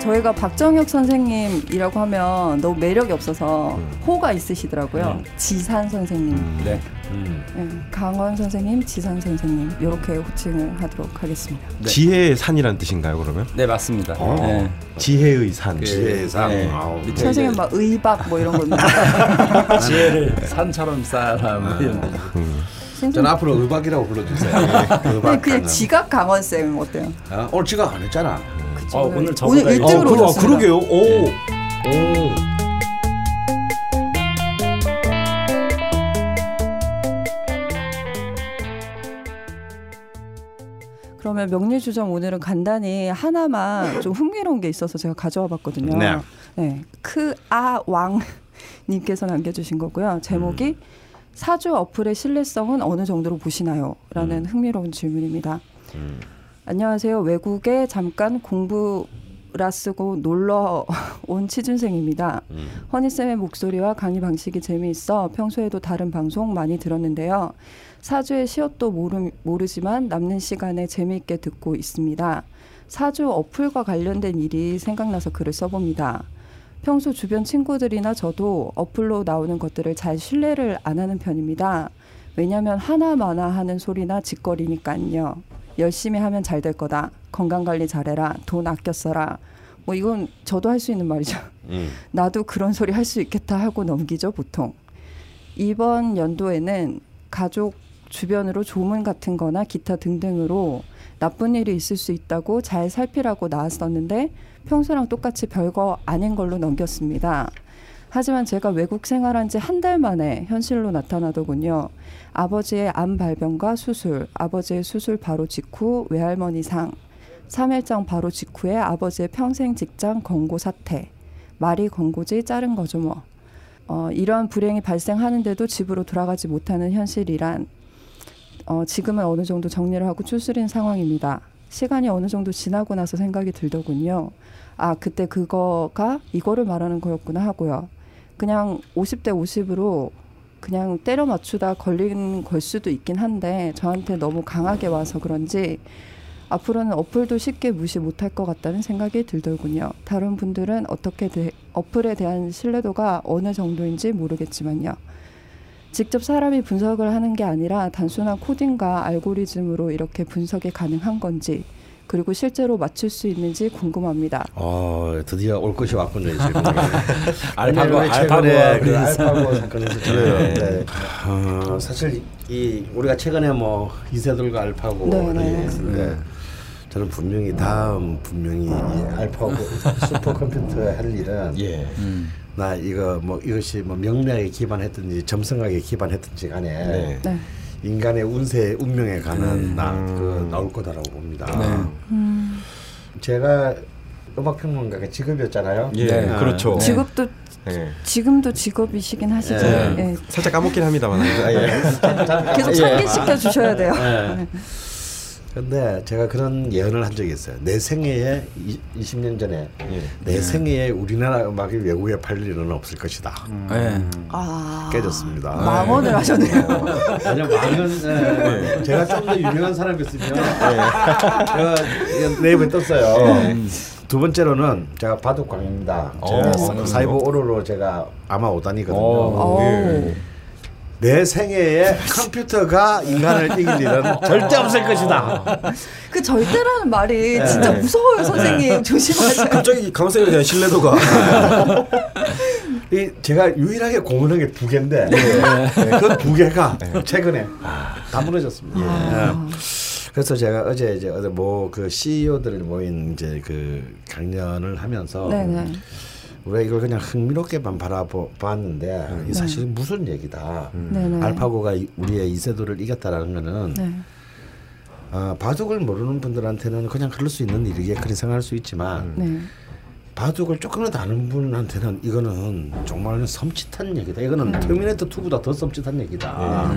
저희가 박정혁 선생님이라고 하면 너무 매력이 없어서 음. 호가 있으시더라고요. 지산 선생님, 네. 네, 강원 선생님, 지산 선생님 이렇게 호칭을 하도록 하겠습니다. 네. 지혜의 산이란 뜻인가요, 그러면? 네 맞습니다. 어. 네. 지혜의 산. 그, 지혜의 산. 네. 아우. 밑에 선생님 막 의박 뭐 이런 겁니다. 지혜를 산처럼 쌓아라 뭐 이런. 음. 전 앞으로 의박이라고 불러주세요. 네, 의박. 그냥 지각 강원 쌤 어때요? 아, 오늘 지각 안 했잖아. 어, 오늘 오늘 저보다 1등으로 그러, 오셨습니다. 그러 게요. 오. 오. 그러면 명리주점 오늘은 간단히 하나만 좀 흥미로운 게 있어서 제가 가져와 봤거든요. 네. 네. 크아왕 님께서 남겨주신 거고요. 제목이 사주 어플의 신뢰성은 어느 정도로 보시나요? 라는 흥미로운 질문입니다. 안녕하세요. 외국에 잠깐 공부 라 쓰고 놀러 온 취준생입니다. 허니쌤의 목소리와 강의 방식이 재미있어 평소에도 다른 방송 많이 들었는데요. 사주의 시옷도 모르, 모르지만 남는 시간에 재미있게 듣고 있습니다. 사주 어플과 관련된 일이 생각나서 글을 써봅니다. 평소 주변 친구들이나 저도 어플로 나오는 것들을 잘 신뢰를 안 하는 편입니다. 왜냐하면 하나마나 하는 소리나 짓거리니까요. 열심히 하면 잘 될 거다. 건강 관리 잘해라. 돈 아껴 써라. 뭐 이건 저도 할 수 있는 말이죠. 음. 나도 그런 소리 할 수 있겠다 하고 넘기죠 보통. 이번 연도에는 가족 주변으로 조문 같은 거나 기타 등등으로 나쁜 일이 있을 수 있다고 잘 살피라고 나왔었는데 평소랑 똑같이 별거 아닌 걸로 넘겼습니다. 하지만 제가 외국 생활한 지 한 달 만에 현실로 나타나더군요. 아버지의 암 발병과 수술, 아버지의 수술 바로 직후 외할머니 상, 3일장 바로 직후에 아버지의 평생 직장 권고 사태, 말이 권고지 자른 거죠 뭐. 어, 이러한 불행이 발생하는데도 집으로 돌아가지 못하는 현실이란 어, 지금은 어느 정도 정리를 하고 추스린 상황입니다. 시간이 어느 정도 지나고 나서 생각이 들더군요. 아, 그때 그거가 이거를 말하는 거였구나 하고요. 그냥 50대 50으로 그냥 때려 맞추다 걸린 걸 수도 있긴 한데 저한테 너무 강하게 와서 그런지 앞으로는 어플도 쉽게 무시 못할 것 같다는 생각이 들더군요. 다른 분들은 어떻게 대, 어플에 대한 신뢰도가 어느 정도인지 모르겠지만요. 직접 사람이 분석을 하는 게 아니라 단순한 코딩과 알고리즘으로 이렇게 분석이 가능한 건지 그리고 실제로 맞출 수 있는지 궁금합니다. 어, 드디어 올 것이 왔군요. 이제. 알파고 왜냐면 최근에 알파고와 그 알파고 사건에서 저는 네. 어, 사실 이 우리가 최근에 뭐 이세돌과 알파고를 네, 네. 얘기했는데 저는 분명히 다음 분명히 이 알파고 슈퍼컴퓨터에 할 일은 예. 음. 나 이거 뭐 이것이 뭐 명리학에 기반했든지 점성학에 기반했든지 간에 네. 네. 인간의 운세 운명에 관한 네. 나, 그 나올 거다라고 봅니다. 네. 음, 제가 음악 평론가가 직업이었잖아요. 예, 네. 그렇죠. 네. 직업도 예. 지금도 직업이시긴 하시죠. 네. 예. 살짝 까먹긴 합니다만. 아, 예. 계속 상기시켜 주셔야 돼요. 네. 근데 제가 그런 예언을 한 적이 있어요. 내 생애에 이, 20년 전에 예. 내 생애에 우리나라 음악이 외국에 팔릴 일은 없을 것이다. 네. 아, 깨졌습니다. 망언을 하셨네요. 왜냐면 많은 예, 제가 좀 더 유명한 사람이 있으면 제가 네이버에 떴어요. 두 번째로는 제가 바둑광입니다. 제가 어. 사- 사이버 오로로 제가 아마 오단이거든요. 내 생애에 컴퓨터가 인간을 이길 일은 절대 없을 것이다. 그 절대라는 말이 네. 진짜 무서워요, 선생님. 조심하세요. 갑자기 강원생에 대한 신뢰도가. 이 제가 유일하게 공헌한 게 부계인데 그 부계가 최근에 다 무너졌습니다. 예. 그래서 제가 어제 이제 어제 뭐 그 CEO들 모인 이제 그 강연을 하면서 네네. 우리가 이걸 그냥 흥미롭게만 바라봤는데 이 사실 무슨 얘기다. 네네. 알파고가 이- 우리의 이세돌을 이겼다라는 거는 네. 아, 바둑을 모르는 분들한테는 그냥 그럴 수 있는 일이게 그렇게 생각할 수 있지만 네. 바둑을 조금이라도 아는 분한테는 이거는 정말 섬찟한 얘기다. 이거는 터미네이터 2보다 더 섬찟한 얘기다.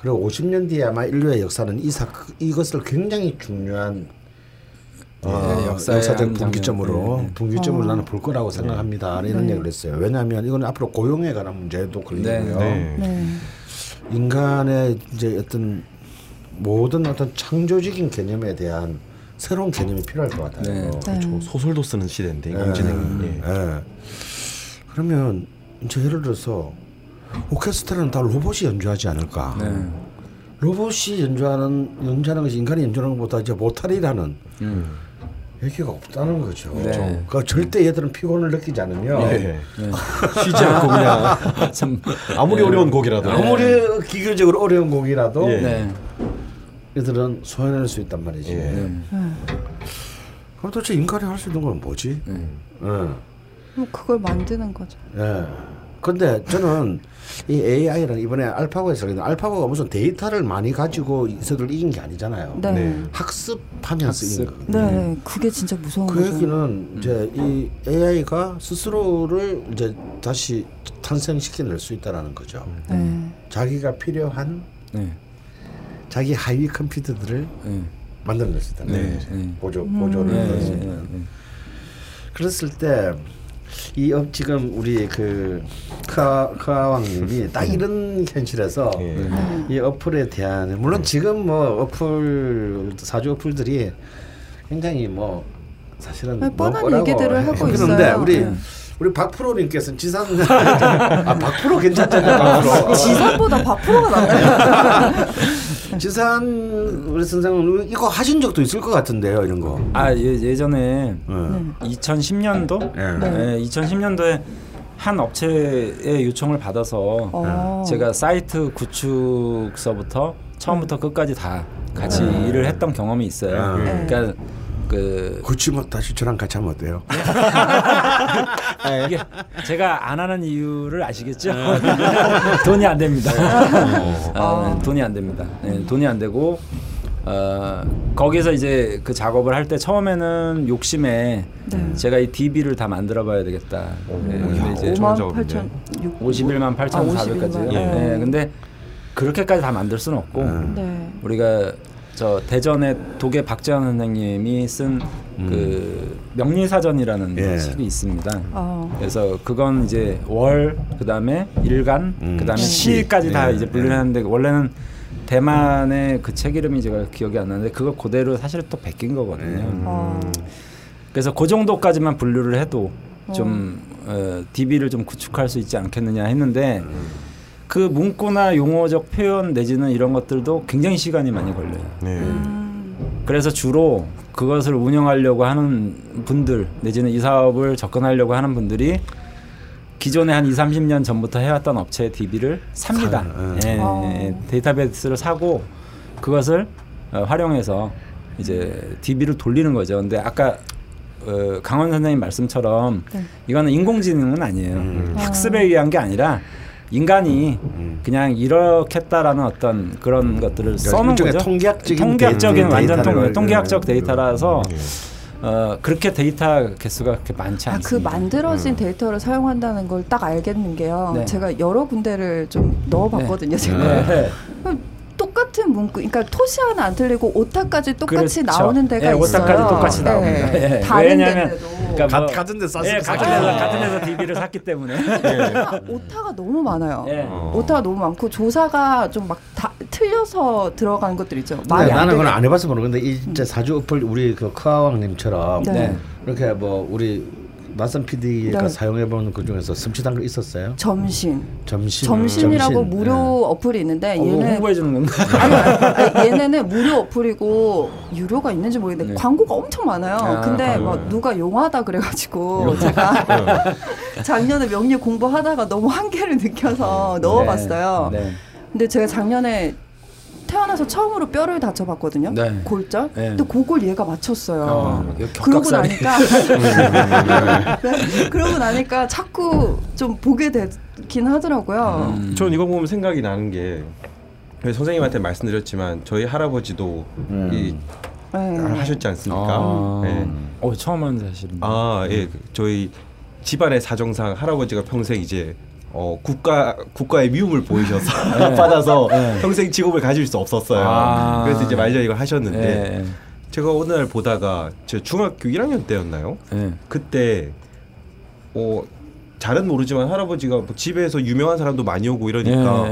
그리고 50년 뒤에 아마 인류의 역사는 이 사, 이것을 굉장히 중요한 어, 예, 역사의 역사적 한 분기점으로 장면. 네, 네. 분기점으로 어. 나는 볼 거라고 생각합니다. 이런 네. 얘기를 했어요. 왜냐하면 이건 앞으로 고용에 관한 문제도 걸리고요. 네. 네. 인간의 이제 어떤 모든 어떤 창조적인 개념에 대한 새로운 개념이 필요할 것 같아요. 네. 네. 소설도 쓰는 시대인데 예. 인공지능이. 그러면 이제 예를 들어서 오케스트라는 다 로봇이 연주하지 않을까? 네. 로봇이 연주하는 연주하는 것이 인간이 연주하는 것보다 이제 못하리라는 음. 얘기가 없다는 거죠. 네. 그러니까 절대 얘들은 피곤을 느끼지 않으면 예. 쉬지 않고 그냥 참. 아무리 네. 어려운 곡이라도 아무리 기계적으로 어려운 곡이라도 예. 네. 얘들은 소화해낼 수 있단 말이지. 예. 네. 그럼 도대체 인간이 할 수 있는 건 뭐지? 네. 예. 뭐 그걸 만드는 거죠. 예. 근데 저는 이 AI는 이번에 알파고에서 알파고가 무슨 데이터를 많이 가지고 이석을 이긴 게 아니잖아요. 네. 네. 네. 학습하면서 이긴 학습. 거. 그게 진짜 무서운 그 거죠. 얘기는 이제 이 AI가 스스로를 이제 다시 탄생시켜낼 수 있다라는 거죠. 네. 자기가 필요한 네. 자기 하위 컴퓨터들을 네. 만들어낼 수 있다는 네. 거죠. 네. 보조 보조를 네. 네. 네. 그랬을 때. 이 업 지금 우리 그 크아 크아왕님이 딱 이런 현실에서 예. 이 어플에 대한 물론 지금 뭐 어플 사주 어플들이 굉장히 뭐 사실은 뻔한 얘기들을 하고 그런데 있어요. 우리 네. 우리 박프로님께서는 지산 아 박프로 괜찮잖아요 박프로 지산보다 바프로가 낫나요? 지산 우리 선생님 이거 하신 적도 있을 것 같은데요 이런 거 아 예, 예전에 예. 2010년도 예. 네. 2010년도에 한 업체의 요청을 받아서 어. 제가 사이트 구축서부터 처음부터 끝까지 다 같이 네. 일을 했던 경험이 있어요. 네. 그러니까 그 그치 뭐 다시 저랑 같이 하면 어때요? 이게 제가 안 하는 이유를 아시겠죠? 돈이 안 됩니다. 아, 돈이 안 됩니다. 네, 돈이 안 되고 어, 거기서 이제 그 작업을 할 때 처음에는 욕심에 네. 제가 이 DB를 다 만들어봐야 되겠다. 네, 근데 이제 5만 작업인데. 8천 6 51만 8,400까지. 아, 51만. 네. 네. 근데 그렇게까지 다 만들 수는 없고 네. 우리가 저 대전의 도계 박재환 선생님이 쓴 그 명리사전이라는 예. 책이 있습니다. 어. 그래서 그건 이제 월 그다음에 일간 음. 그다음에 시. 시까지 다 네. 이제 분류를 하는데 원래는 대만의 그 책 이름이 제가 기억이 안 나는데 그거 그대로 사실 또 베낀 거거든요. 어. 그래서 그 정도까지만 분류를 해도 좀 어, DB를 좀 구축할 수 있지 않겠느냐 했는데 그 문구나 용어적 표현 내지는 이런 것들도 굉장히 시간이 많이 걸려요. 네. 그래서 주로 그것을 운영하려고 하는 분들 내지는 이 사업을 접근하려고 하는 분들이 기존에 한 2, 30년 전부터 해왔던 업체의 DB를 삽니다. 사- 예, 어. 예, 데이터베이스를 사고 그것을 어, 활용해서 이제 DB를 돌리는 거죠. 근데 아까 어, 강원 선생님 말씀처럼 네. 이거는 인공지능은 아니에요. 음. 학습에 의한 게 아니라 인간이 그냥 이렇겠다라는 어떤 그런 것들을 써놓은 일종의 거죠. 통계학적인 통계학적인 데이- 완전 데이터를 통, 통계학적 음. 데이터라서 예. 어, 그렇게 데이터 개수가 그렇게 많지 아, 그 않습니다. 만들어진 데이터를 사용한다는 걸 딱 알겠는 게요. 네. 제가 여러 군데를 좀 넣어봤거든요. 제가 네. 똑같은 문구, 그러니까 토시 하나 안 틀리고 오타까지 똑같이 그렇죠. 나오는 데가 예, 있어요. 오타까지 똑같이 나옵니다. 예. 다른 왜냐면 데인데도. 그러니까 가- 뭐- 같은 데 샀을 예, 거 같은. 데서 같은 데서 DB를 샀기 때문에. 오타가, 오타가 너무 많아요. 예. 어. 오타가 너무 많고 조사가 좀 막 다 틀려서 들어간 것들 있죠. 네, 나는 그건. 안 해봐서 모르는데 이 진짜 사주 어플 우리 그 크아왕님처럼 네. 네. 이렇게 뭐 우리 낯선 PD가 네. 사용해보는 그 중에서 슴칫한 거 있었어요? 점심. 점심. 점심이라고 점심. 무료 네. 어플이 있는데 어, 얘는 홍보해 주는 건가? 아니, 아니, 얘네는 무료 어플이고 유료가 있는지 모르겠는데 네. 광고가 엄청 많아요. 아, 근데 광고. 뭐 누가 용하다 그래가지고 제가 작년에 명리 공부하다가 너무 한계를 느껴서 넣어봤어요. 네. 근데 제가 작년에 태어나서 처음으로 뼈를 다쳐봤거든요. 네. 골절. 네. 근데 그걸 얘가 맞췄어요. 어, 그러고. 나니까 네, 그러고 나니까 자꾸 좀 보게 되긴 하더라고요. 음. 전 이거 보면 생각이 나는 게 선생님한테 말씀드렸지만 저희 할아버지도 이 네. 하셨지 않습니까? 아. 예. 어, 처음 하는 사실은. 아, 예. 그 저희 집안의 사정상 할아버지가 평생 이제 어, 국가 국가의 미움을 보이셔서 받아서 평생 직업을 가질 수 없었어요. 네. 아. 그래서 이제 말려 이걸 하셨는데 예, 제가 날 보다가 제 중학교 1학년 때였나요? 예. 그때 어 잘은 모르지만 할아버지가 뭐 집에서 유명한 사람도 많이 오고 이러니까.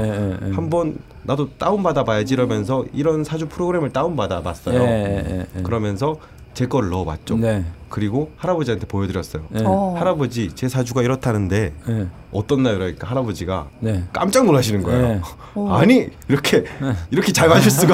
한번 나도 다운 받아 봐야지 이러면서 이런 사주 프로그램을 다운 받아 봤어요. 그러면서 제 거를 넣어봤죠. 네. 그리고 할아버지한테 보여드렸어요. 네. 어. 할아버지 제 사주가 이렇다는데 네. 어떻나요? 그러니까 할아버지가 네. 깜짝 놀라시는 거예요. 네. 어. 아니 이렇게 이렇게 잘 맞을 수가.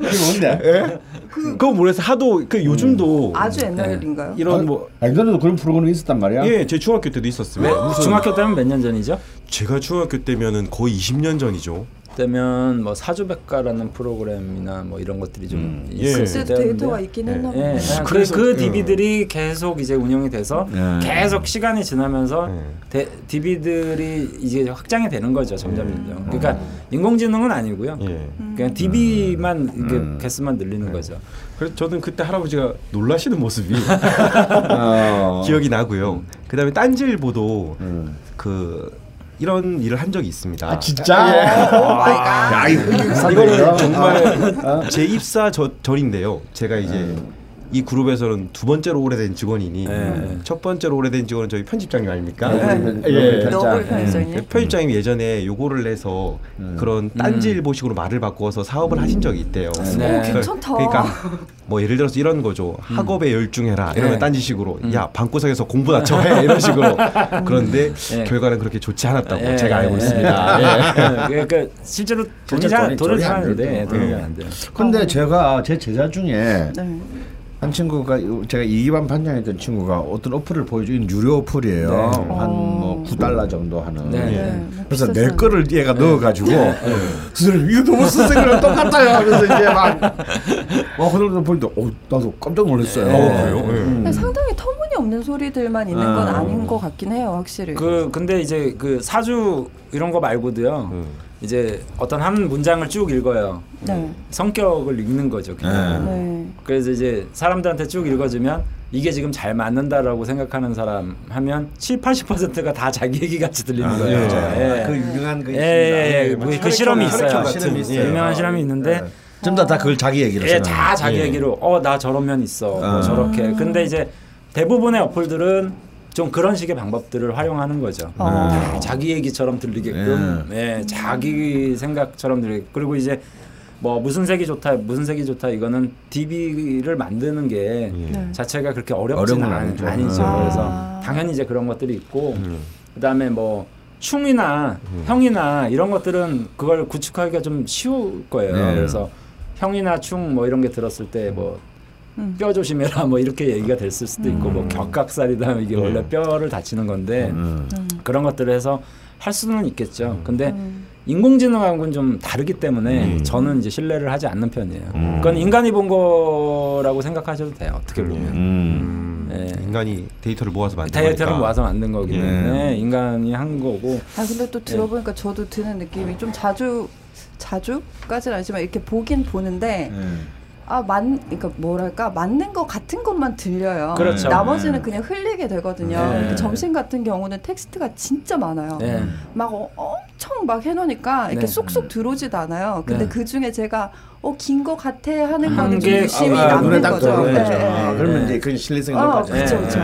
이게 뭔데? 그, 그거 모르겠어. 하도 그 요즘도 아주 옛날 일인가요? 이런 뭐 아니 너도 그런 프로그램이 있었단 말이야. 예, 제 중학교 때도 있었어요. 무슨 중학교 때면 몇 년 전이죠? 제가 중학교 때면은 거의 20년 전이죠. 때면 뭐 사주백과라는 프로그램이나 뭐 이런 것들이 좀 예. 있을 그때도 때였는데 데이터가 있긴 했나 예. 그, 그래서- 그 예. DB들이 계속 이제 운영이 돼서 예. 계속 시간이 지나면서 예. 데, DB들이 이제 확장이 되는 거죠 점점 점점. 그러니까 인공지능은 아니고요. 예. 그냥 DB만 이게 개수만 늘리는 거죠. 그래서 저는 그때 할아버지가 놀라시는 모습이 어. 기억이 나고요. 그다음에 딴지일보도 음. 그 이런 일을 한 적이 있습니다. 아 진짜? Oh my God. 야 이거 이거는 정말 제 입사 저, 전인데요. 제가 이제 이 그룹에서는 두 번째로 오래된 직원이니 네. 첫 번째로 오래된 직원은 저희 편집장님 아닙니까? 네. 예. 너부리 그 편집장님. 편집장님이 예전에 요거를 내서 그런 딴지일보식으로 말을 바꿔서 사업을 하신 적이 있대요. 네. 오, 괜찮다. 그러니까 뭐 예를 들어서 이런 거죠. 학업에 열중해라. 이러면 네. 딴지식으로 야 방구석에서 공부나 쳐해 이런 식으로. 그런데 네. 결과는 그렇게 좋지 않았다고 예, 제가 알고 예, 있습니다. 예. 예. 그러니까 실제로 돈이 돈이- 돈을 돈이 안 잘하는데 되죠. 돈이 예. 안 돼요. 근데 제가 제 제자 중에 네. 한 친구가 제가 이기반 판장했던 친구가 어떤 어플을 보여준 유료 어플이에요. 네. 한뭐 9달러 정도 하는. 네. 네. 뭐 그래서 내 비싸잖아요. 거를 얘가 넣어가지고 선생님 이거 너무 선생님이랑 똑같아요 하면서 이제 막 와, 그러면서 보니까 어, 나도 깜짝 놀랐어요. 네. 어? 예. 근데 상당히 터무니없는 소리들만 있는 건 아. 아닌 것 같긴 해요, 확실히. 그 근데 이제 그 사주 이런 거 말고도요. 음. 이제 어떤 한 문장을 쭉 읽어요. 네. 성격을 읽는 거죠. 그냥. 네. 그래서 이제 사람들한테 쭉 읽어주면 이게 지금 잘 맞는다라고 생각하는 사람 하면 7, 80%가 다 자기 얘기 같이 들리는 아, 거예요. 예. 예. 그 유명한 그 예, 예, 예. 뭐 그, 그 혈액형, 실험이 있어요. 같은, 실험이 있어요. 예. 유명한 실험이 있는데 네. 전부 다 그걸 자기 얘기로 예. 다 자기 예. 얘기로 어 나 저런 면 있어 뭐 아. 저렇게 근데 이제 대부분의 어플들은 좀 그런 식의 방법들을 활용하는 거죠. 어. 다 자기 얘기처럼 들리게끔 예, 자기 생각처럼 들리 그리고 이제 뭐 무슨 색이 좋다 무슨 색이 좋다 이거는 DB를 만드는 게 네. 자체가 그렇게 어렵지는 아니, 아니죠. 아니죠. 아. 그래서 당연히 이제 그런 것들이 있고 음. 그다음에 뭐 충이나 형이나 이런 것들은 그걸 구축하기가 좀 쉬울 거예요. 네. 그래서 형이나 충뭐 이런 게 들었을 때뭐 음. 뼈 조심해라 뭐 이렇게 얘기가 됐을 수도 있고 뭐 격각살이다 이게 네. 원래 뼈를 다치는 건데 음. 그런 것들을 해서 할 수는 있겠죠. 근데 음. 인공지능하고는 좀 다르기 때문에 음. 저는 이제 신뢰를 하지 않는 편이에요. 음. 그건 인간이 본 거라고 생각하셔도 돼요. 어떻게 보면. 음. 음, 예. 인간이 데이터를 모아서 만든 데이터를 거니까. 모아서 만든 거기 예. 때문에 인간이 한 거고 아 근데 또 들어보니까 저도 드는 느낌이 좀 자주 자주까지는 아니지만 이렇게 보긴 보는데 음. 아, 맞, 그러니까 뭐랄까 맞는 것 같은 것만 들려요. 그렇죠. 나머지는 네. 그냥 흘리게 되거든요. 네. 점심 같은 경우는 텍스트가 진짜 많아요. 네. 막 어, 엄청 막 해놓으니까 이렇게 네. 쏙쏙 들어오지도 않아요. 근데 네. 그 중에 제가 어긴거 같아 하는 한 거는 유심히 아, 남는 거죠. 아, 네. 그러면 네. 이제 신뢰성이 어, 높아져. 그쵸.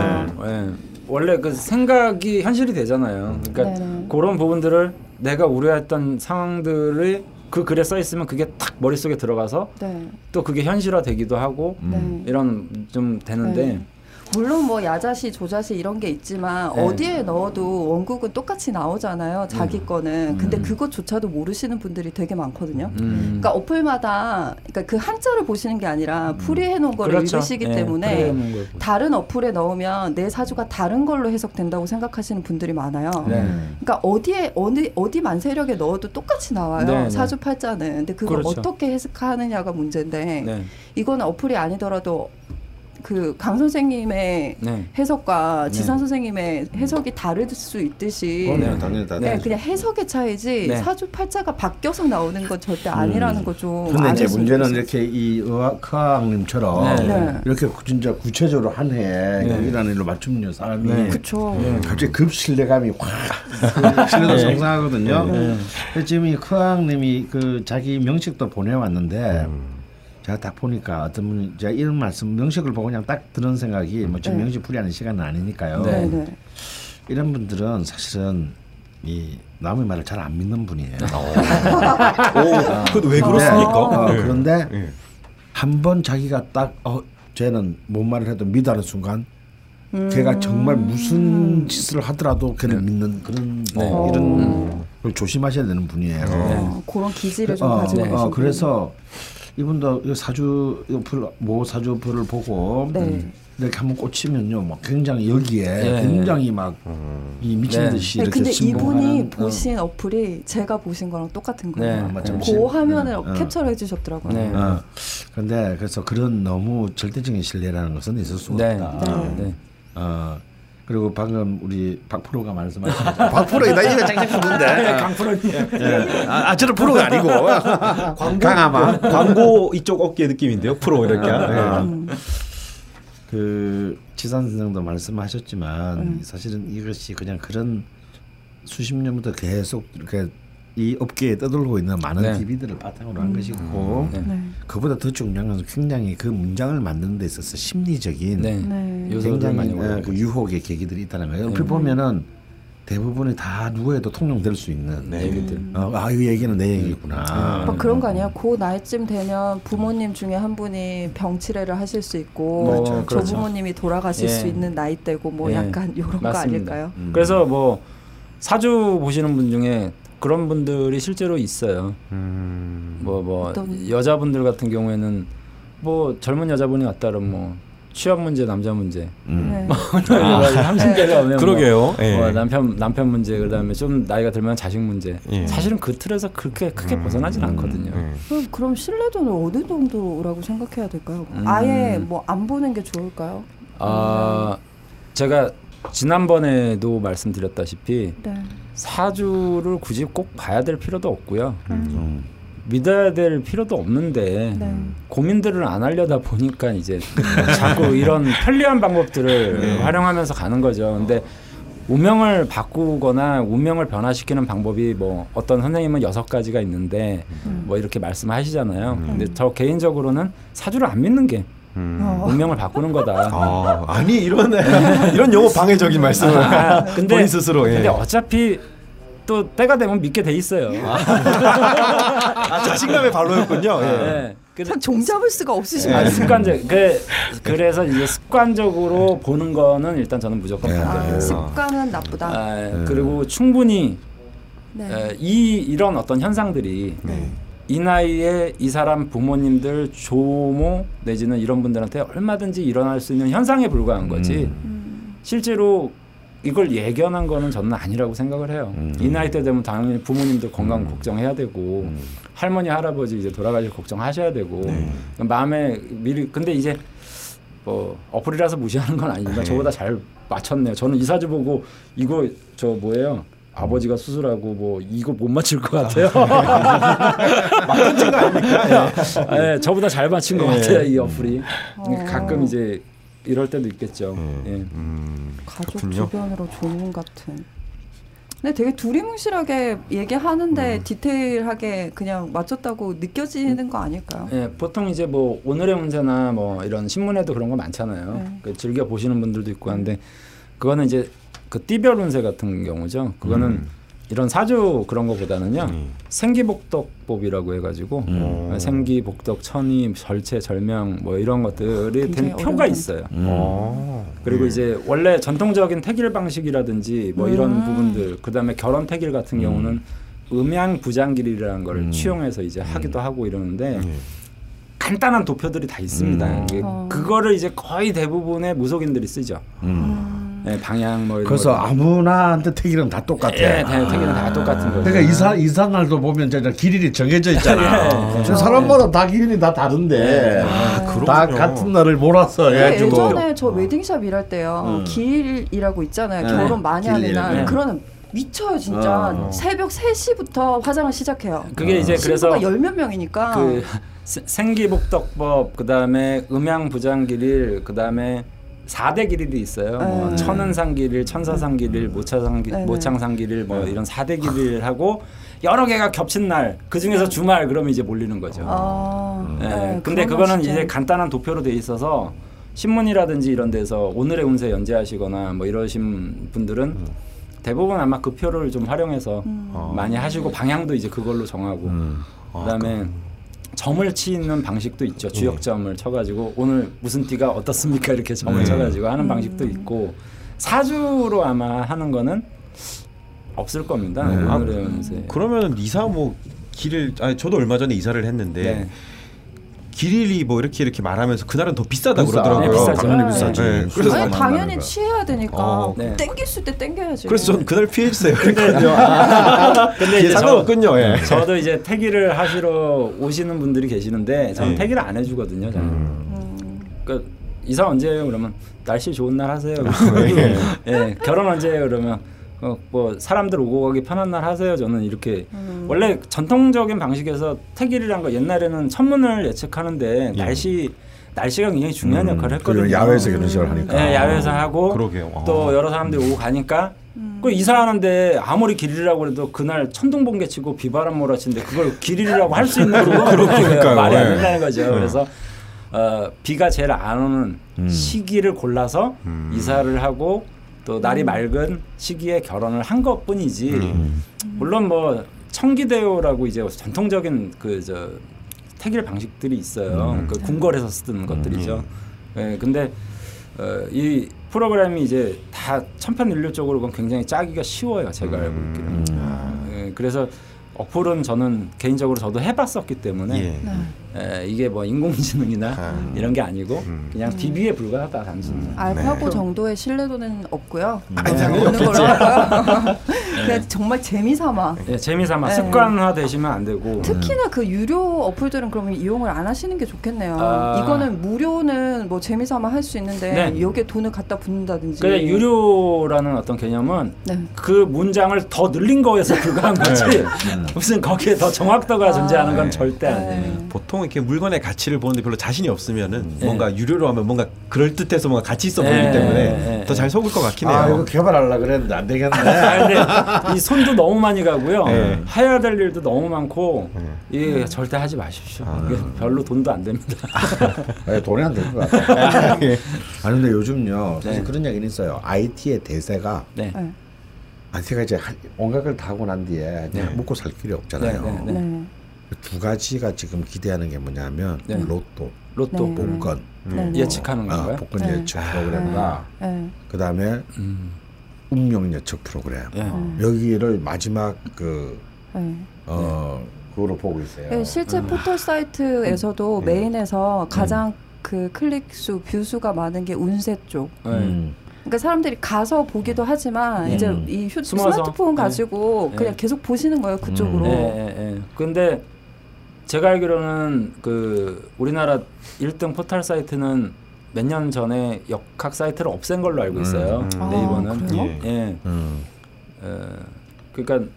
예. 원래 그 생각이 현실이 되잖아요. 그러니까. 그런 부분들을 내가 우려했던 상황들이 그 글에 써 있으면 그게 딱 머릿속에 들어가서 네. 또 그게 현실화 되기도 하고 네. 이런 좀 되는데 네. 물론 뭐 야자시, 조자시 이런 게 있지만 네. 어디에 넣어도 원국은 똑같이 나오잖아요. 자기 거는. 근데 그것조차도 모르시는 분들이 되게 많거든요. 음. 그러니까 어플마다 그러니까 그 한자를 보시는 게 아니라 풀이해 놓은 거를 그렇죠. 읽으시기 예, 때문에. 다른 어플에 넣으면 내 사주가 다른 걸로 해석된다고 생각하시는 분들이 많아요. 네. 그러니까 어디에 어디 어디 만세력에 넣어도 똑같이 나와요. 네, 네. 사주 팔자는. 근데 그걸 그렇죠. 어떻게 해석하느냐가 문제인데 네. 이거는 어플이 아니더라도 그 강 선생님의 네. 해석과 네. 지산 선생님의 해석이 다를 수 있듯이 그럼요, 네. 당연히 다. 네. 그냥 해석의 차이지 네. 사주 팔자가 바뀌어서 나오는 건 절대 아니라는 거좀 근데 이제 문제는 이렇게 이 의학학님처럼 네. 네. 이렇게 구- 진짜 구체적으로 한해 네. 이라는 일로 맞춤 사람이 네. 그렇죠. 갑자기 급 신뢰감이 확 신뢰도 상승하거든요. 그래서 지금 이 크학님이 그 자기 명식도 보내왔는데 제가 딱 보니까 어떤 분이 제가 이런 말씀 명식을 보고 그냥 딱 드는 생각이 뭐 지금 네. 명식 풀이하는 시간은 아니니까요. 네, 네. 이런 분들은 사실은 이 남의 말을 잘 안 믿는 분이에요. 오, 그것도 왜 그렇습니까? 어, 네. 그런데 네. 한번 자기가 딱 어, 쟤는 뭔 말을 해도 믿어하는 순간 걔가 정말 무슨 짓을 하더라도 걔를 믿는 그런 네. 뭐 이런 걸 조심하셔야 되는 분이에요. 어, 그런 기질을 좀 어, 가지고 네. 계신 어, 그래서 이분도 이 사주 어플, 모 사주 어플을 보고 네. 음, 이렇게 한번 꽂히면요, 막 굉장히 여기에 네. 굉장히 막이 미친 네. 듯이 네, 이렇게 근데 이분이 어. 보신 어플이 제가 보신 거랑 똑같은 거예요. 네. 맞죠. 그 화면을 어. 캡처를 해주셨더라고요. 네. 어. 근데 그래서 그런 너무 절대적인 신뢰라는 것은 있을 수 네. 없다. 네. 어. 그리고 방금 우리 박 프로가 말씀하신 박 프로 나 이거 짱짱 부는데 강 프로님. 아, 아 저는 프로가 아니고 강아마 광고 이쪽 어깨 느낌인데요. 프로 이렇게. 음. 네. 그 지산 선생도 말씀하셨지만 음. 사실은 이것이 그냥 그런 수십 년부터 계속 이렇게 이 업계에 떠돌고 있는 많은 네. DB들을 바탕으로 한 것이고 네. 네. 그보다 더 중요한 것은 굉장히 그 문장을 만드는 데 있어서 심리적인 네. 네. 굉장히 많이 어, 올라오고 그 유혹의 계기들이 있다는 거예요. 네. 얼핏 보면은 대부분이 다 누구에도 통용될 수 있는 네. 얘기들. 어, 아, 이 얘기는 내 얘기구나. 막 그런 거 아니야? 그 나이쯤 되면 부모님 중에 한 분이 병치레를 하실 수 있고 그렇죠, 그렇죠. 조부모님이 돌아가실 예. 수 있는 나이대고 뭐 예. 약간 이런 거 맞습니다. 아닐까요? 음. 그래서 뭐 사주 보시는 분 중에 그런 분들이 실제로 있어요. 음. 뭐뭐 어떤- 여자분들 같은 경우에는 뭐 젊은 여자분이 왔다 그러면 뭐 취업 문제, 남자 문제, 음. 네. 삼십 대가 오면 그러게요. 뭐, 예. 뭐 남편 남편 문제 그다음에 좀 나이가 들면 자식 문제. 예. 사실은 그 틀에서 그렇게 크게 벗어나진 않거든요. 예. 그럼, 그럼 신뢰도는 어느 정도라고 생각해야 될까요? 음. 아예 뭐 안 보는 게 좋을까요? 아 제가 지난번에도 말씀드렸다시피 네. 사주를 굳이 꼭 봐야 될 필요도 없고요. 음. 믿어야 될 필요도 없는데 네. 고민들을 안 하려다 보니까 이제 자꾸 이런 편리한 방법들을 활용하면서 가는 거죠. 근데 운명을 바꾸거나 운명을 변화시키는 방법이 뭐 어떤 선생님은 여섯 가지가 있는데 뭐 이렇게 말씀하시잖아요. 근데 저 개인적으로는 사주를 안 믿는 게 음. 어. 운명을 바꾸는 거다. 아, 아니 이런 이런 용어 방해적인 말씀을 아, 근데 본인 스스로. 예. 근데 어차피 또 때가 되면 믿게 돼 있어요. 아, 자신감의 발로였군요. 예. 네. 참 종잡을 수가 없으시면 아, 습관적. 그 그래서 이제 습관적으로 보는 거는 일단 저는 무조건 네. 반대예요. 아, 습관은 나쁘다. 아, 그리고 충분히 네. 에, 이 이런 어떤 현상들이 네. 이 나이에 이 사람 부모님들 조모 내지는 이런 분들한테 얼마든지 일어날 수 있는 현상에 불과한 거지 음. 실제로 이걸 예견한 거는 저는 아니라고 생각을 해요. 음. 이 나이 때 되면 당연히 부모님들 건강 걱정해야 되고 음. 할머니 할아버지 이제 돌아가실 걱정하셔야 되고 네. 마음에 미리 근데 이제 뭐 어플이라서 무시하는 건 아니지만 네. 저보다 잘 맞췄네요. 저는 이 사주 보고 이거 저 뭐예요? 아버지가 수술하고 뭐 이거 못 맞출 것 같아요. 맞춘 거 아닙니까? 예. 네, 저보다 잘 맞춘 것 예. 같아요 이 어플이. 어. 가끔 이제 이럴 때도 있겠죠. 예. 예. 음, 가족 그렇군요. 주변으로 조문 같은. 근데 되게 두리뭉실하게 얘기하는데 디테일하게 그냥 맞췄다고 느껴지는 거 아닐까요? 예, 보통 이제 뭐 오늘의 운세나 뭐 이런 신문에도 그런 거 많잖아요. 네. 그 즐겨 보시는 분들도 있고 한데 그거는 이제 그 띠별 운세 같은 경우죠. 그거는 음. 이런 사주 그런 거보다는요. 음. 생기복덕법이라고 해가지고 음. 생기복덕, 천이, 절체, 절명 뭐 이런 것들이 된 굉장히 표가 있어요. 음. 어. 그리고 예. 이제 원래 전통적인 태길 방식이라든지 뭐 이런 음. 부분들 그다음에 결혼 태길 같은 경우는 음양 부장길이라는 걸 음. 취용해서 이제 하기도 하고 이러는데 예. 간단한 도표들이 다 있습니다. 음. 이게 어. 그거를 이제 거의 대부분의 무속인들이 쓰죠. 네, 방향 뭐 이런 그래서 것들. 아무나한테 태기는 다 똑같아. 예, 다 태길은 다 똑같은 거죠. 그러니까 이사 이사 날도 보면 진짜 길이 정해져 있잖아. 예. 저 사람마다 다 길이 다 다른데 아, 다. 같은 날을 몰아서 근데 해가지고 예전에 저 웨딩샵 일할 때요 음. 길이라고 있잖아요 네. 결혼 많이 하는 길날 일. 네. 그러면 미쳐요 진짜 어. 새벽 3시부터 화장을 시작해요 그게 이제 그래서 열몇 명이니까 그 세- 생기복덕법 그다음에 음양부장길일 그다음에 사대 길일이 있어요. 뭐 네. 천은상길일, 천사상길일, 모차상길, 네, 네. 모창상길일 뭐 이런 사대 길일 하고 여러 개가 겹친 날, 그 중에서 주말 그러면 이제 몰리는 거죠. 아, 예, 네, 근데 거 그거는 진짜- 이제 간단한 도표로 돼 있어서 신문이라든지 이런 데서 오늘의 운세 연재하시거나 뭐 이러신 분들은 대부분 아마 그 표를 좀 활용해서 음. 많이 하시고 방향도 이제 그걸로 정하고 음. 그다음에 점을 치는 방식도 있죠. 주역점을 쳐가지고 오늘 무슨 띠가 어떻습니까 이렇게 점을 쳐가지고 하는 방식도 있고 사주로 아마 하는 거는 없을 겁니다. 아, 오늘의 운세. 그러면은 이사 뭐 길을 아니 저도 얼마 전에 이사를 했는데 네. 길일이 뭐 이렇게 이렇게 말하면서 그날은 더 비싸다 비싸. 그러더라고요. 네, 비싸죠. 당연히 네. 비싸지. 네, 술 그래서 아니 당연히. 취해야 되니까 어, 네. 땡겼을 때 땡겨야지. 그래서 전 그날 피해주세요. 근데 근데 이제 저- 상관없군요. 예. 저도 이제 태기를 하시러 오시는 분들이 계시는데 저는 네. 태기를 안 해주거든요. 저는. 음. 그러니까 이사 언제예요? 그러면 날씨 좋은 날 하세요. 네. 예, 결혼 언제예요? 그러면 어, 뭐 사람들 오고 가기 편한 날 하세요. 저는 이렇게 음. 원래 전통적인 방식에서 태기이란 거 옛날에는 천문을 예측하는데 예. 날씨 날씨가 굉장히 중요한 음, 역할을 했거든요. 야외에서 결혼식을 하니까. 예, 야외에서 하고 그러게요. 아. 또 여러 사람들이 오고 가니까 그 이사하는데 아무리 길이라고 해도 그날 천둥 번개 치고 비바람 몰아치는데 그걸 길이라고 할 수 있는 건 그러니까요. 말이 안 예. 된다는 거죠. 그래서 어, 비가 제일 안 오는 음. 시기를 골라서 음. 이사를 하고 또 날이 맑은 시기에 결혼을 한 것뿐이지 음. 물론 뭐 청기대오라고 이제 전통적인 그 저 태길 방식들이 있어요. 음. 그 궁궐에서 쓰는 것들이죠. 예, 근데 어, 이 프로그램이 이제 다 천편일률적으로 그건 굉장히 짜기가 쉬워요. 제가 알고 있기로는. 음. 예, 그래서 어플은 저는 개인적으로 저도 해봤었기 때문에 예. 네. 에, 이게 뭐 인공지능이나 아. 이런 게 아니고 음. 그냥 DB에 불과하다 단순히. 알파고 네. 정도의 신뢰도는 없고요. 아니, 어, 당연히 없는 걸로 하고요. 네. 그냥 정말 재미삼아. 예, 재미삼아 네. 습관화 되시면 안 되고. 특히나 그 유료 어플들은 그러면 이용을 안 하시는 게 좋겠네요. 아. 이거는 무료는 뭐 재미삼아 할 수 있는데 네. 여기에 돈을 갖다 붓는다든지. 그냥 유료라는 어떤 개념은 네. 그 문장을 더 늘린 거에서 불과한 거지 무슨 거기에 더 정확도가 아. 존재하는 건 네. 절대 아니에요. 네. 보통 이렇게 물건의 가치를 보는데 별로 자신이 없으면은 네. 뭔가 유료로 하면 뭔가 그럴 듯해서 뭔가 가치 있어 네, 보이기 때문에 네, 더잘 속을 것 같긴 해요. 아 이거 개발하려 그랬는데 안 되겠네. 아, 이 손도 너무 많이 가고요. 네. 해야 될 일도 너무 많고 네. 이게 절대 하지 마십시오. 아. 이게 별로 돈도 안 됩니다. 아, 돈이 안될것 같아. 예. 아니 근데 요즘요 사실 네. 그런 얘기는 있어요. IT의 대세가 네. 네. IT가 이제 한- 온갖 걸다 하고 난 뒤에 네. 먹고 살 길이 없잖아요. 네, 네, 네. 두 가지가 지금 기대하는 게 뭐냐면 네. 로또, 로또 네. 복권, 네. 예측하는 아, 건가요? 복권 네. 예측 프로그램과 네. 그 다음에 음. 운명 예측 프로그램 예. 음. 여기를 마지막 그 네. 어, 그거로 보고 있어요. 네, 실제 음. 포털 사이트에서도 음. 메인에서 가장 그 클릭 수, 뷰 수가 많은 게 운세 쪽. 네. 음. 그러니까 사람들이 가서 보기도 하지만 음. 이제 이 휴. 스마트폰 네. 가지고 네. 그냥 계속 보시는 거예요 그쪽으로. 예, 예, 예. 근데 제가 알기로는 그 우리나라 1등 포털 사이트는 몇 년 전에 역학 사이트를 없앤 걸로 알고 있어요. 음. 아, 네이버는. 그래요? 예. 예. 음. 어, 그러니까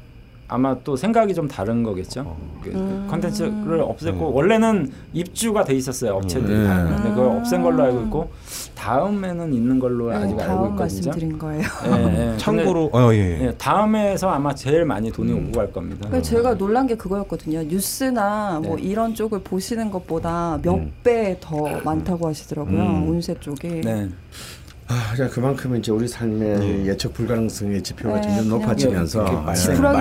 아마 또 생각이 좀 다른 거겠죠. 그 음. 컨텐츠를 없앴고 음. 원래는 입주가 돼 있었어요 업체들이. 음. 다. 근데 그걸 음. 없앤 걸로 알고 있고 다음에는 있는 걸로 네, 아직 알고 있거든요. 말씀드린 거예요. 예, 예. 근데, 참고로 어 예. 예, 다음에서 아마 제일 많이 돈이 음. 오고 갈 겁니다. 그러니까 제가 놀란 게 그거였거든요. 뉴스나 뭐 네. 이런 쪽을 보시는 것보다 몇 음. 배더 많다고 하시더라고요. 음. 운세 쪽이. 네. 아, 자 그만큼 이제 우리 삶의 예. 예측 불가능성의 지표가 네, 점점 높아지면서 말씀가.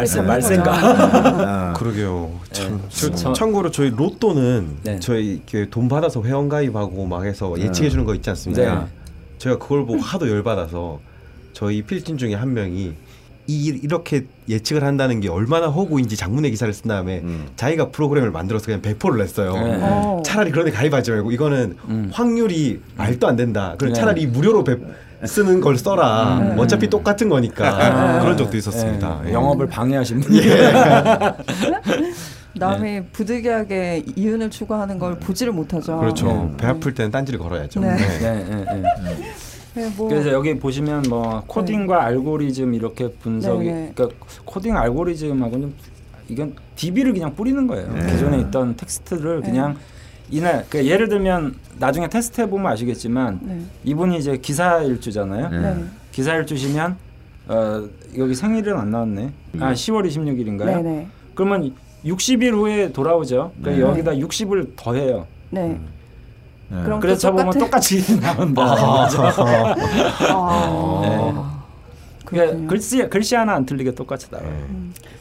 거죠. 아, 그러게요. 참, 네. 저- 저- 참고로 저희 로또는 네. 저희 돈 받아서 회원 가입하고 막 해서 네. 예측해 주는 거 있지 않습니까? 네. 제가 그걸 보고 하도 열받아서 저희 필진 중에 한 명이 이 이렇게 예측을 한다는 게 얼마나 허구인지 장문의 기사를 쓴 다음에 음. 자기가 프로그램을 만들어서 그냥 배포를 냈어요. 네. 어. 차라리 그런데 가입하지 말고 이거는 음. 확률이 말도 안 된다. 그럼 네. 차라리 무료로 배, 쓰는 걸 써라. 음. 어차피 똑같은 거니까 아, 그런 적도 있었습니다. 예, 예. 영업을 방해하신 분이 남이 부득이하게 이윤을 추구하는 걸 보지를 못하죠. 그렇죠. 네. 배 아플 때는 딴지를 걸어야죠. 네. 네. 네, 네, 네. 네, 뭐 그래서 여기 보시면 뭐 코딩과 알고리즘 이렇게 분석이 네, 네. 그러니까 코딩 알고리즘하고는 좀 이건 DB를 그냥 뿌리는 거예요. 네. 기존에 있던 텍스트를 네. 그냥 이날 그러니까 예를 들면 나중에 테스트 해보면 아시겠지만 네. 이분이 이제 기사 일주잖아요. 네. 네. 기사 일주시면 어 여기 생일은 안 나왔네. 아 10월 26일인가요? 네, 네. 그러면 60일 후에 돌아오죠. 그러니까 네. 여기다 60을 더해요. 네. 네. 그럼 그래서 또 보면 똑같아? 똑같이 나온다. 아. 네. 그러니까. 글씨 글씨 하나 안 틀리게 똑같이 나와요.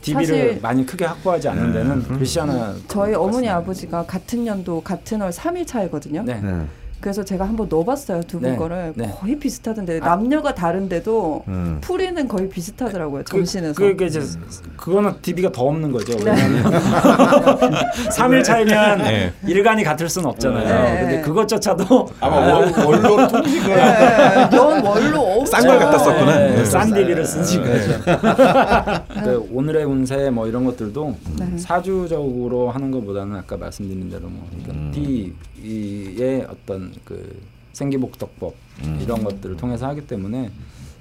DB를 사실- 많이 크게 확보하지 않는 데는 글씨 하나 저희 어머니 아버지가 같은 연도 같은 월 3일 차이거든요. 네. 네. 그래서 제가 한번 넣어봤어요 두분 네, 거를 네. 거의 비슷하던데 남녀가 다른데도 음. 풀이는 거의 비슷하더라고요 점심에서. 그, 그 이제 그거는 DB가 더 없는 거죠. 네. 왜냐하면 3일 차이면 네. 일간이 같을 수는 없잖아요. 네. 근데 그것조차도 아마 원, 원로 통신을 네, 연 월로 싼걸 갖다 썼구나. 네, 네. 싼 DB를 쓰신 거죠. 그 오늘의 운세 뭐 이런 것들도 네. 사주적으로 하는 것보다는 아까 말씀드린 대로 뭐 그러니까 D의 어떤 그 생기복덕법 이런 것들을 통해서 하기 때문에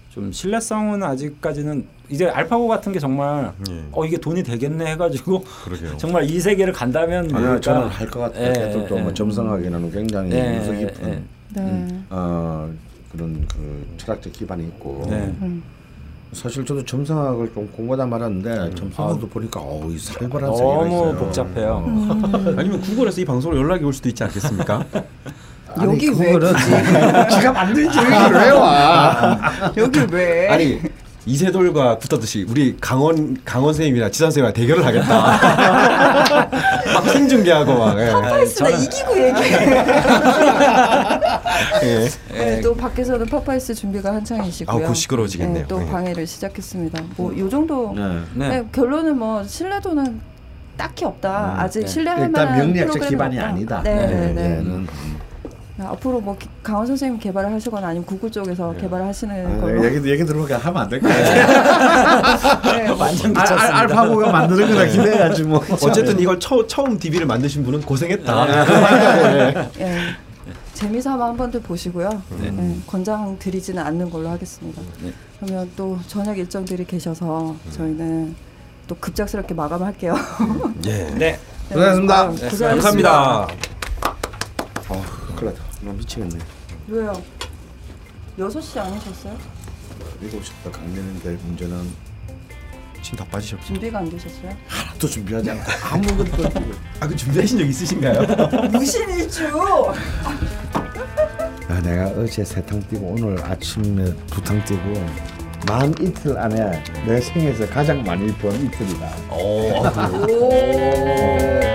좀 신뢰성은 아직까지는 이제 알파고 같은 게 정말 예. 어 이게 돈이 되겠네 해가지고. 정말 이 세계를 간다면 아니요, 모를까. 저는 할 것 같아요. 예, 또, 또 예, 뭐 예. 점성학에는 굉장히 예, 유서 예, 깊은 예. 네. 어, 그런 그 철학적 기반이 있고 네. 음. 사실 저도 점성학을 좀 공부하다 말았는데 점성학도 보니까 어우 이 살벌한 세계가 아. 너무 있어요. 복잡해요. 아니면 구글에서 이 방송으로 연락이 올 수도 있지 않겠습니까? 아니, 여기 왜 그거는 지가 만든 지 여기 왜 와? 여기 왜? 아니 이세돌과 붙었듯이 우리 강원 강원 선생님이랑 지산 선생님이랑 대결을 하겠다. 막 생중계하고 막. 예. 파파이스 나 이기고 얘기해. 예. 네, 또 밖에서는 파파이스 준비가 한창이시고요. 아우, 곧 시끄러워지겠네요. 네, 또 네. 방해를 시작했습니다. 뭐요 정도. 네. 네. 네, 결론은 뭐 신뢰도는 딱히 없다. 음, 아직 네. 신뢰할 일단 만한 명리학적 프로그램은 기반이 없다. 아니다. 네, 네, 네. 네, 앞으로 뭐 기- 강원 선생님 개발을 하시거나 아니면 구글 쪽에서 개발을 하시는 걸로. 아, 얘기 얘기 들으면 하면 안될것 같아. 네, 완전 알- 미쳤습니다. 알- 알파고가 만드는 거나 기대해야지 뭐. 어쨌든 이걸 처, 처음 DB를 만드신 분은 고생했다. 예. 재미삼아 한 번 더 보시고요. 네, 권장 드리지는 않는 걸로 하겠습니다. 네. 그러면 또 저녁 일정들이 계셔서 저희는 또 급작스럽게 마감할게요. 예. 네. 고생하셨습니다. 아유, 고생하셨습니다. 감사합니다. 어, 큰일 났다. 나 미치겠네. 왜요? 6시 아니셨어요? 일곱 시부터 강연인데 문제는 지금 다 빠지셨죠? 준비가 안 되셨어요? 하나도 준비하지 않고 아무것도 아, 그 준비하신 적 있으신가요? 무신일주! 아, 내가 어제 세 탕 뛰고 오늘 아침에 두 탕 뛰고 만 이틀 안에 내 생에서 가장 많이 번 이틀이다. 어, 오.